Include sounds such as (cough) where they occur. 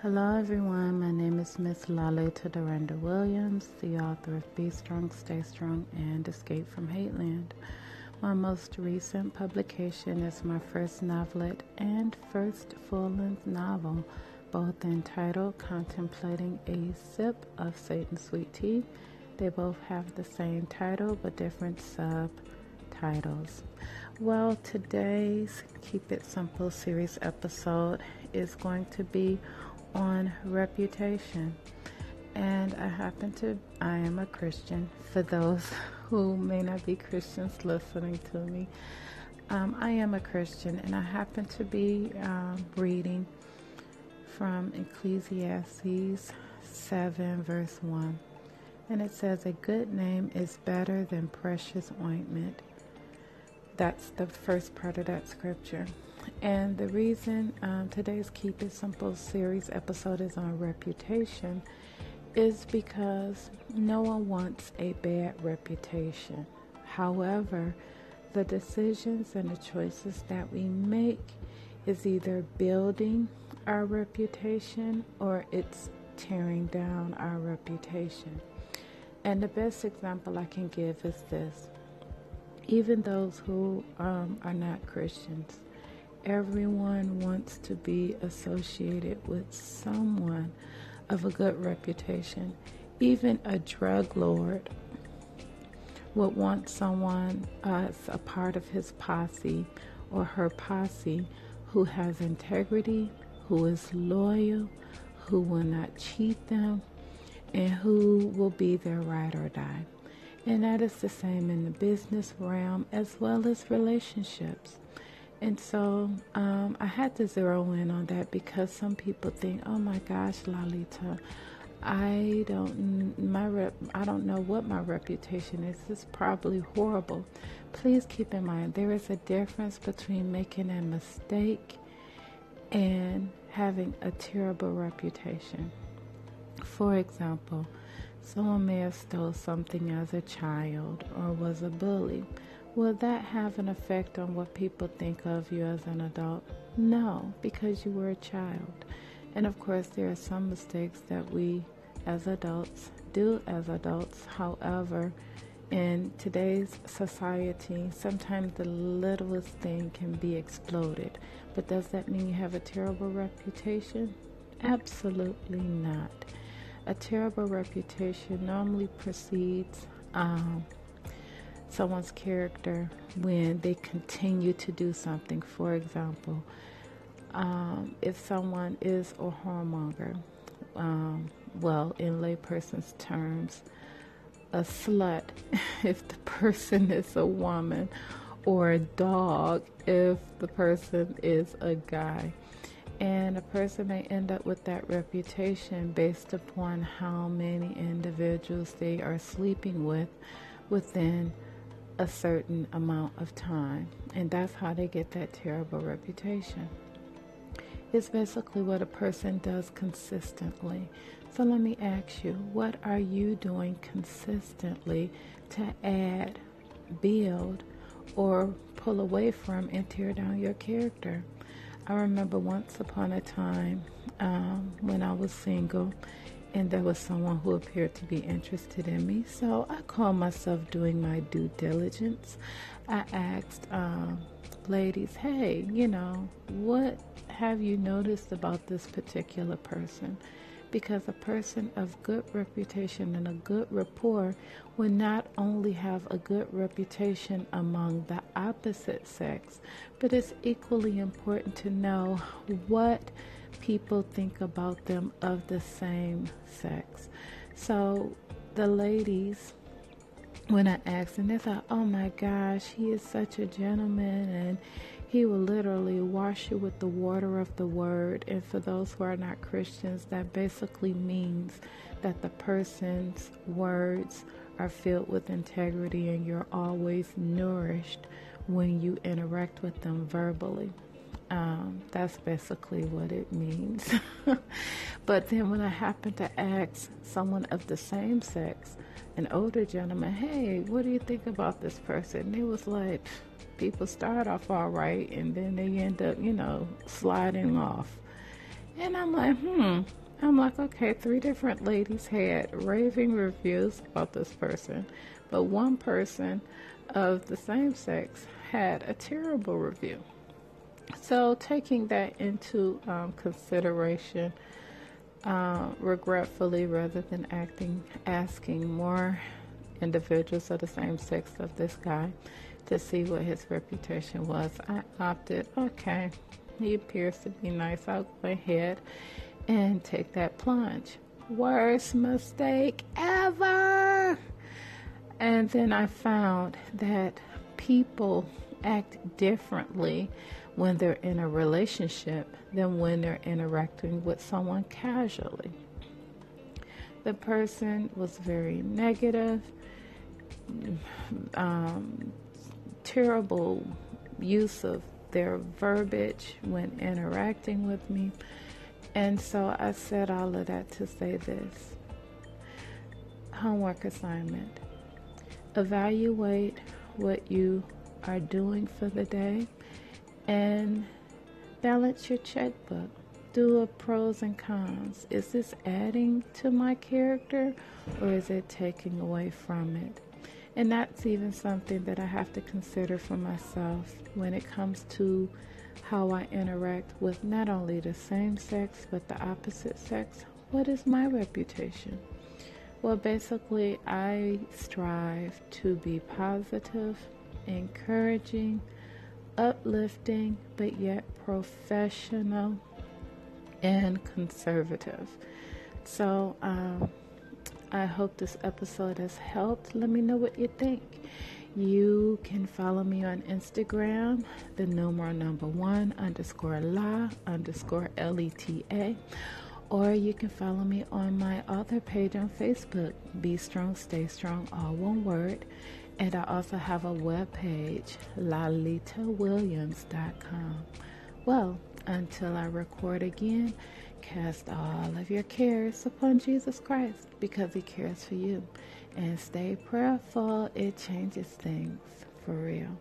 Hello, everyone. My name is Miss Lalita Dorinda Williams, the author of Be Strong, Stay Strong, and Escape from Hateland. My most recent publication is my first novelet and first full length novel, both entitled Contemplating a Sip of Satan's Sweet Tea. They both have the same title but different subtitles. Well, today's Keep It Simple series episode is going to be on reputation. And I happen to, I am a Christian. For those (laughs) who may not be Christians listening to me, um, I am a Christian, and I happen to be um, reading from Ecclesiastes 7, verse 1. And it says, A good name is better than precious ointment. That's the first part of that scripture. And the reason um, today's Keep It Simple series episode is on reputation is because no one wants a bad reputation. However, the decisions and the choices that we make is either building our reputation or it's tearing down our reputation. And the best example I can give is this even those who um, are not Christians everyone wants to be associated with someone of a good reputation. Even a drug lord would want someone as a part of his posse or her posse who has integrity, who is loyal, who will not cheat them, and who will be their ride or die. And that is the same in the business realm as well as relationships. And so um, I had to zero in on that because some people think, "Oh my gosh, Lalita, I don't my rep, I don't know what my reputation is. It's probably horrible." Please keep in mind there is a difference between making a mistake and having a terrible reputation. For example, someone may have stole something as a child or was a bully. Will that have an effect on what people think of you as an adult? No, because you were a child. And of course, there are some mistakes that we as adults do as adults. However, in today's society, sometimes the littlest thing can be exploded. But does that mean you have a terrible reputation? Absolutely not. A terrible reputation normally precedes um, someone's character when they continue to do something. For example, um, if someone is a whoremonger, um, well, in layperson's terms, a slut (laughs) if the person is a woman, or a dog if the person is a guy. And a person may end up with that reputation based upon how many individuals they are sleeping with within a certain amount of time. And that's how they get that terrible reputation. It's basically what a person does consistently. So let me ask you, what are you doing consistently to add, build, or pull away from and tear down your character? I remember once upon a time um, when I was single and there was someone who appeared to be interested in me. So I called myself doing my due diligence. I asked um, ladies, hey, you know, what have you noticed about this particular person? Because a person of good reputation and a good rapport will not only have a good reputation among the opposite sex, but it's equally important to know what people think about them of the same sex. So the ladies, when I asked them, they thought, oh my gosh, he is such a gentleman and he will literally wash you with the water of the word. And for those who are not Christians, that basically means that the person's words are filled with integrity and you're always nourished when you interact with them verbally. Um, that's basically what it means. (laughs) but then when I happened to ask someone of the same sex, an older gentleman, hey, what do you think about this person? He was like, people start off all right and then they end up, you know, sliding off. And I'm like, hmm. I'm like, okay, three different ladies had raving reviews about this person, but one person of the same sex had a terrible review. So, taking that into um, consideration, uh, regretfully, rather than acting, asking more individuals of the same sex of this guy to see what his reputation was, I opted, okay, he appears to be nice. I'll go ahead and take that plunge. Worst mistake ever. And then I found that people act differently when they're in a relationship than when they're interacting with someone casually. The person was very negative, um, terrible use of their verbiage when interacting with me. And so I said all of that to say this homework assignment evaluate what you are doing for the day and balance your checkbook. Do a pros and cons. Is this adding to my character or is it taking away from it? And that's even something that I have to consider for myself when it comes to how I interact with not only the same sex but the opposite sex. What is my reputation? Well, basically, I strive to be positive, encouraging, uplifting, but yet professional and conservative. So, um, I hope this episode has helped. Let me know what you think. You can follow me on Instagram, the number number one underscore la underscore L E T A, or you can follow me on my author page on Facebook, Be Strong, Stay Strong, all one word. And I also have a web page, lalitawilliams.com. Well, until I record again, cast all of your cares upon Jesus Christ because he cares for you. And stay prayerful, it changes things for real.